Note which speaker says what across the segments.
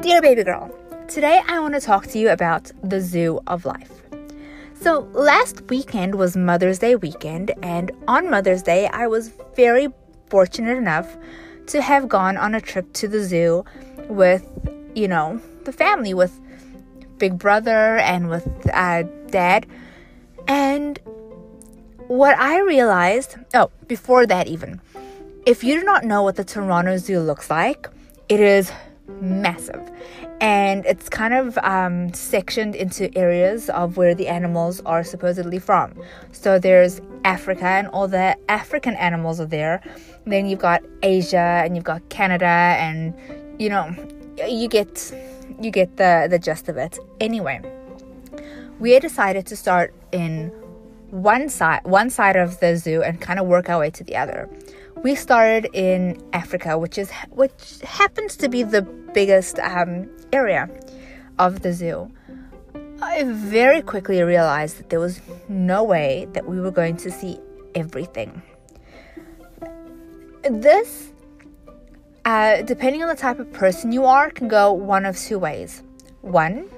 Speaker 1: Dear baby girl, today I want to talk to you about the zoo of life. So, last weekend was Mother's Day weekend, and on Mother's Day, I was very fortunate enough to have gone on a trip to the zoo with, you know, the family, with Big Brother and with uh, Dad. And what I realized, oh, before that, even, if you do not know what the Toronto Zoo looks like, it is massive and it's kind of um, sectioned into areas of where the animals are supposedly from. So there's Africa, and all the African animals are there. Then you've got Asia, and you've got Canada, and you know, you get you get the the gist of it. Anyway, we decided to start in one side one side of the zoo and kind of work our way to the other we started in Africa, which is which happens to be the biggest um, area of the zoo. I very quickly realized that there was no way that we were going to see everything. This, uh, depending on the type of person you are, can go one of two ways. One,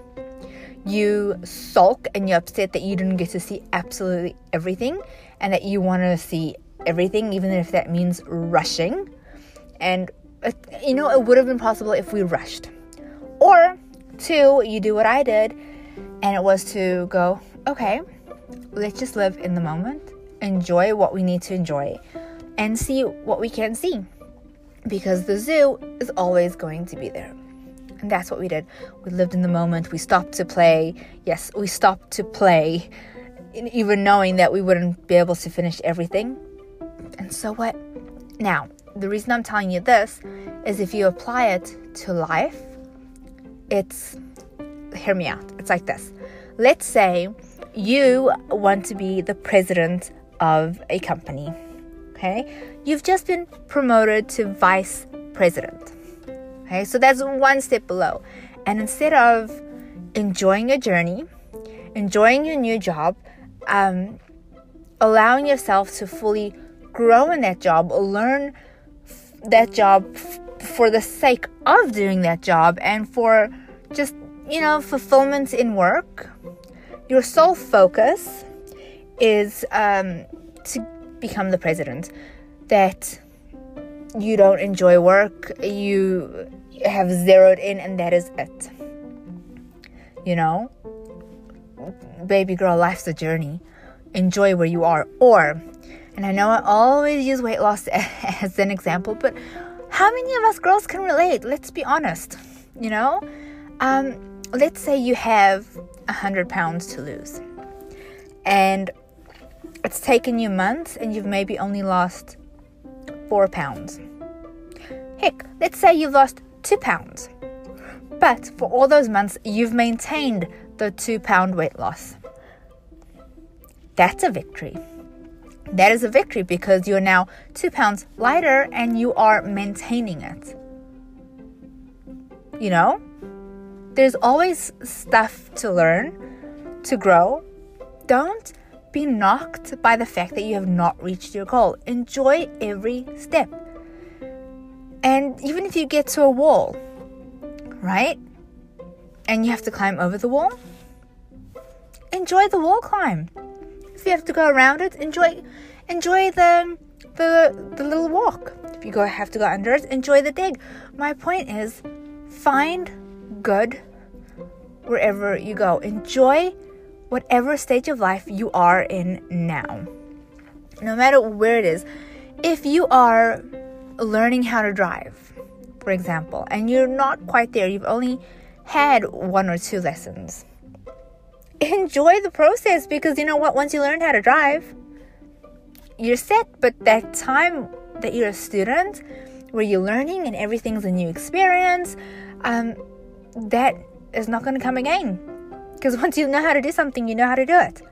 Speaker 1: you sulk and you're upset that you didn't get to see absolutely everything and that you want to see everything, even if that means rushing. And, uh, you know, it would have been possible if we rushed. Or, two, you do what I did, and it was to go, okay, let's just live in the moment, enjoy what we need to enjoy, and see what we can see. Because the zoo is always going to be there. And that's what we did. We lived in the moment. We stopped to play. Yes, we stopped to play, even knowing that we wouldn't be able to finish everything. And so what? Now, the reason I'm telling you this is if you apply it to life, it's hear me out. It's like this. Let's say you want to be the president of a company. Okay? You've just been promoted to vice president. Okay? So that's one step below. And instead of enjoying your journey, enjoying your new job, um, allowing yourself to fully grow in that job, learn that job f- for the sake of doing that job and for just, you know, fulfillment in work. Your sole focus is um, to become the president. That you don't enjoy work, you have zeroed in, and that is it. You know, baby girl, life's a journey. Enjoy where you are. Or and I know I always use weight loss as an example, but how many of us girls can relate? Let's be honest. You know, um, let's say you have a hundred pounds to lose, and it's taken you months, and you've maybe only lost four pounds. Heck, let's say you've lost two pounds, but for all those months, you've maintained the two pound weight loss. That's a victory. That is a victory because you're now two pounds lighter and you are maintaining it. You know, there's always stuff to learn, to grow. Don't be knocked by the fact that you have not reached your goal. Enjoy every step. And even if you get to a wall, right? And you have to climb over the wall, enjoy the wall climb. If you have to go around it, enjoy enjoy the the the little walk. If you go have to go under it, enjoy the dig. My point is find good wherever you go. Enjoy whatever stage of life you are in now. No matter where it is. If you are learning how to drive, for example, and you're not quite there, you've only had one or two lessons enjoy the process because you know what? Once you learn how to drive, you're set. But that time that you're a student, where you're learning and everything's a new experience, um, that is not going to come again. Because once you know how to do something, you know how to do it.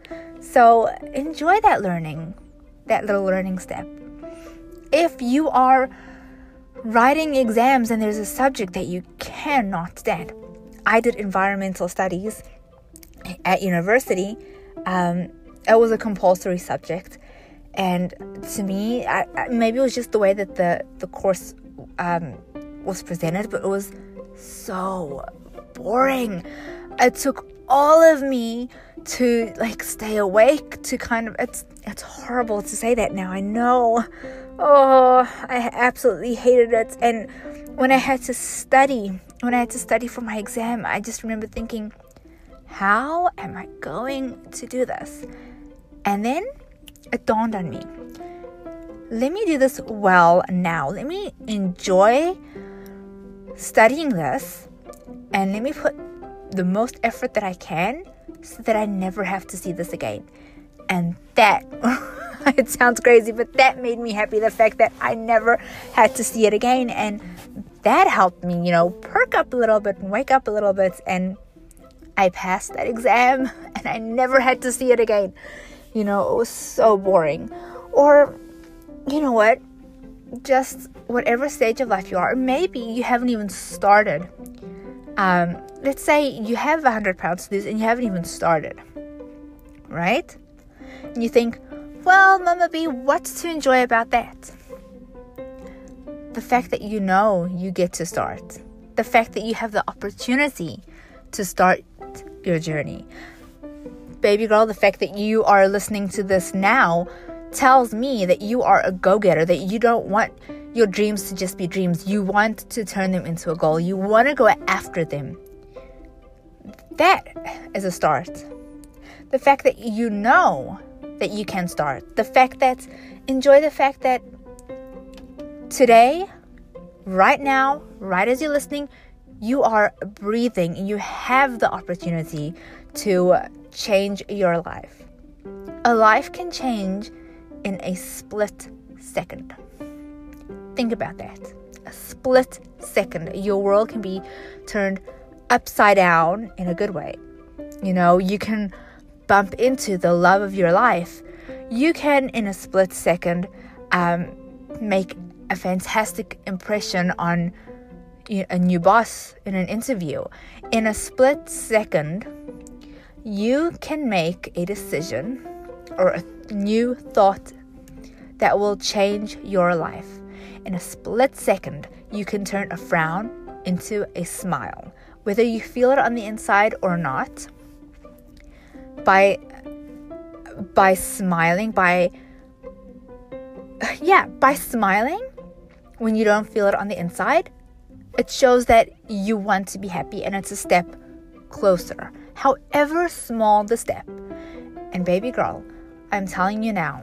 Speaker 1: So enjoy that learning, that little learning step. If you are writing exams and there's a subject that you cannot stand, I did environmental studies at university, um, it was a compulsory subject. And to me, I, maybe it was just the way that the the course um, was presented, but it was so boring. It took all of me to like stay awake to kind of it's it's horrible to say that now. I know. Oh, I absolutely hated it. And when I had to study, when I had to study for my exam, I just remember thinking, how am I going to do this? And then it dawned on me. Let me do this well now. Let me enjoy studying this and let me put the most effort that I can so that I never have to see this again. And that, it sounds crazy, but that made me happy. The fact that I never had to see it again. And that helped me, you know, perk up a little bit and wake up a little bit. And I passed that exam and I never had to see it again. You know, it was so boring. Or, you know what? Just whatever stage of life you are, maybe you haven't even started um, let's say you have 100 pounds to lose and you haven't even started, right? And you think, well, Mama B, what's to enjoy about that? The fact that you know you get to start, the fact that you have the opportunity to start your journey. Baby girl, the fact that you are listening to this now tells me that you are a go getter, that you don't want your dreams to just be dreams. You want to turn them into a goal. You want to go after them. That is a start. The fact that you know that you can start. The fact that, enjoy the fact that today, right now, right as you're listening, you are breathing and you have the opportunity to change your life. A life can change in a split second. Think about that. A split second, your world can be turned upside down in a good way. You know, you can bump into the love of your life. You can, in a split second, um, make a fantastic impression on a new boss in an interview. In a split second, you can make a decision or a new thought that will change your life. In a split second, you can turn a frown into a smile, whether you feel it on the inside or not. By by smiling, by yeah, by smiling when you don't feel it on the inside, it shows that you want to be happy and it's a step closer. However small the step. And baby girl, I'm telling you now,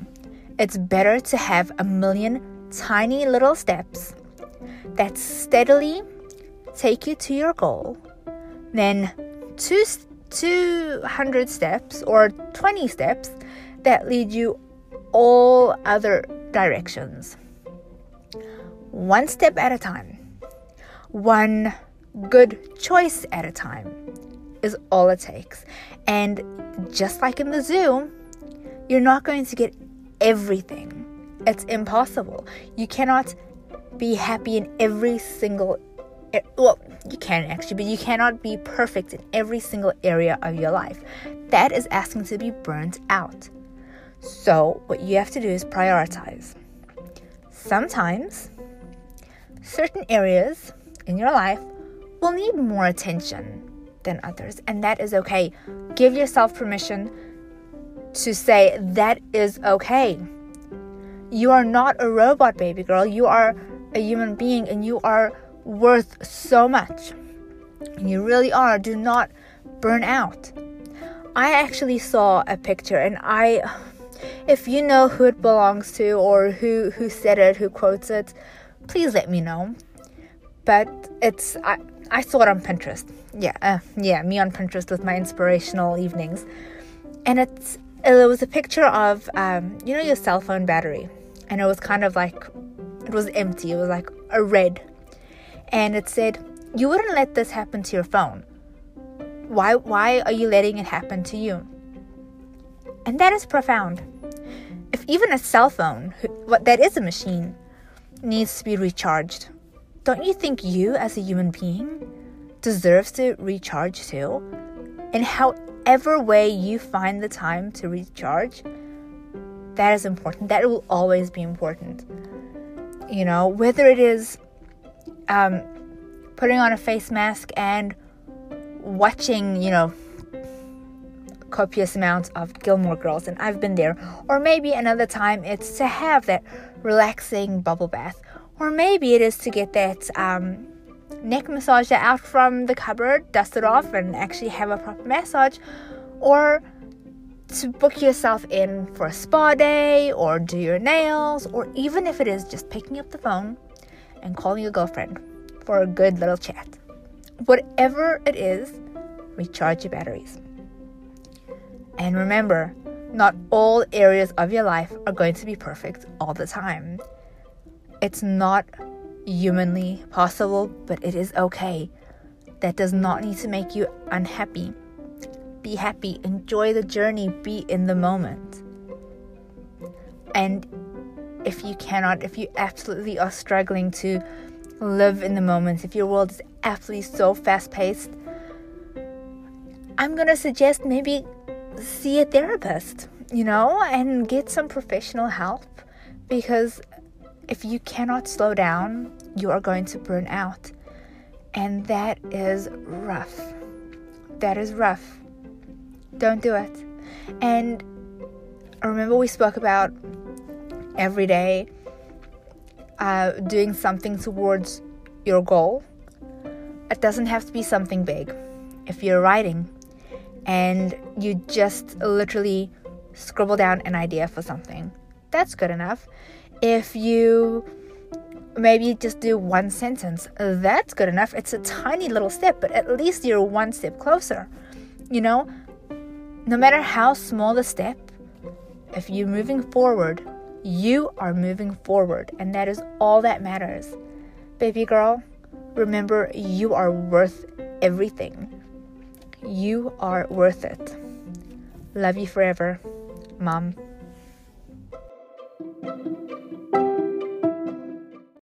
Speaker 1: it's better to have a million tiny little steps that steadily take you to your goal than two, 200 steps or 20 steps that lead you all other directions. One step at a time, one good choice at a time is all it takes. And just like in the zoo, you're not going to get everything. It's impossible. You cannot be happy in every single eh, well, you can actually, but you cannot be perfect in every single area of your life. That is asking to be burnt out. So, what you have to do is prioritize. Sometimes, certain areas in your life will need more attention than others, and that is okay. Give yourself permission to say that is okay. You are not a robot, baby girl. You are a human being and you are worth so much. You really are. Do not burn out. I actually saw a picture and I if you know who it belongs to or who who said it, who quotes it, please let me know. But it's I I saw it on Pinterest. Yeah, uh, yeah, me on Pinterest with my inspirational evenings. And it's it was a picture of um, you know your cell phone battery and it was kind of like it was empty it was like a red and it said you wouldn't let this happen to your phone why why are you letting it happen to you and that is profound if even a cell phone what that is a machine needs to be recharged don't you think you as a human being deserves to recharge too in however way you find the time to recharge That is important. That will always be important. You know, whether it is um, putting on a face mask and watching, you know, copious amounts of Gilmore Girls, and I've been there. Or maybe another time it's to have that relaxing bubble bath. Or maybe it is to get that um, neck massager out from the cupboard, dust it off, and actually have a proper massage. Or to book yourself in for a spa day, or do your nails, or even if it is just picking up the phone and calling your girlfriend for a good little chat. Whatever it is, recharge your batteries. And remember, not all areas of your life are going to be perfect all the time. It's not humanly possible, but it is okay. That does not need to make you unhappy. Be happy, enjoy the journey, be in the moment. And if you cannot, if you absolutely are struggling to live in the moment, if your world is absolutely so fast paced, I'm gonna suggest maybe see a therapist, you know, and get some professional help because if you cannot slow down, you are going to burn out. And that is rough. That is rough. Don't do it. And remember, we spoke about every day uh, doing something towards your goal. It doesn't have to be something big. If you're writing, and you just literally scribble down an idea for something. That's good enough. If you maybe just do one sentence, that's good enough. It's a tiny little step, but at least you're one step closer. You know, no matter how small the step, if you're moving forward, you are moving forward, and that is all that matters. Baby girl, remember you are worth everything. You are worth it. Love you forever, Mom.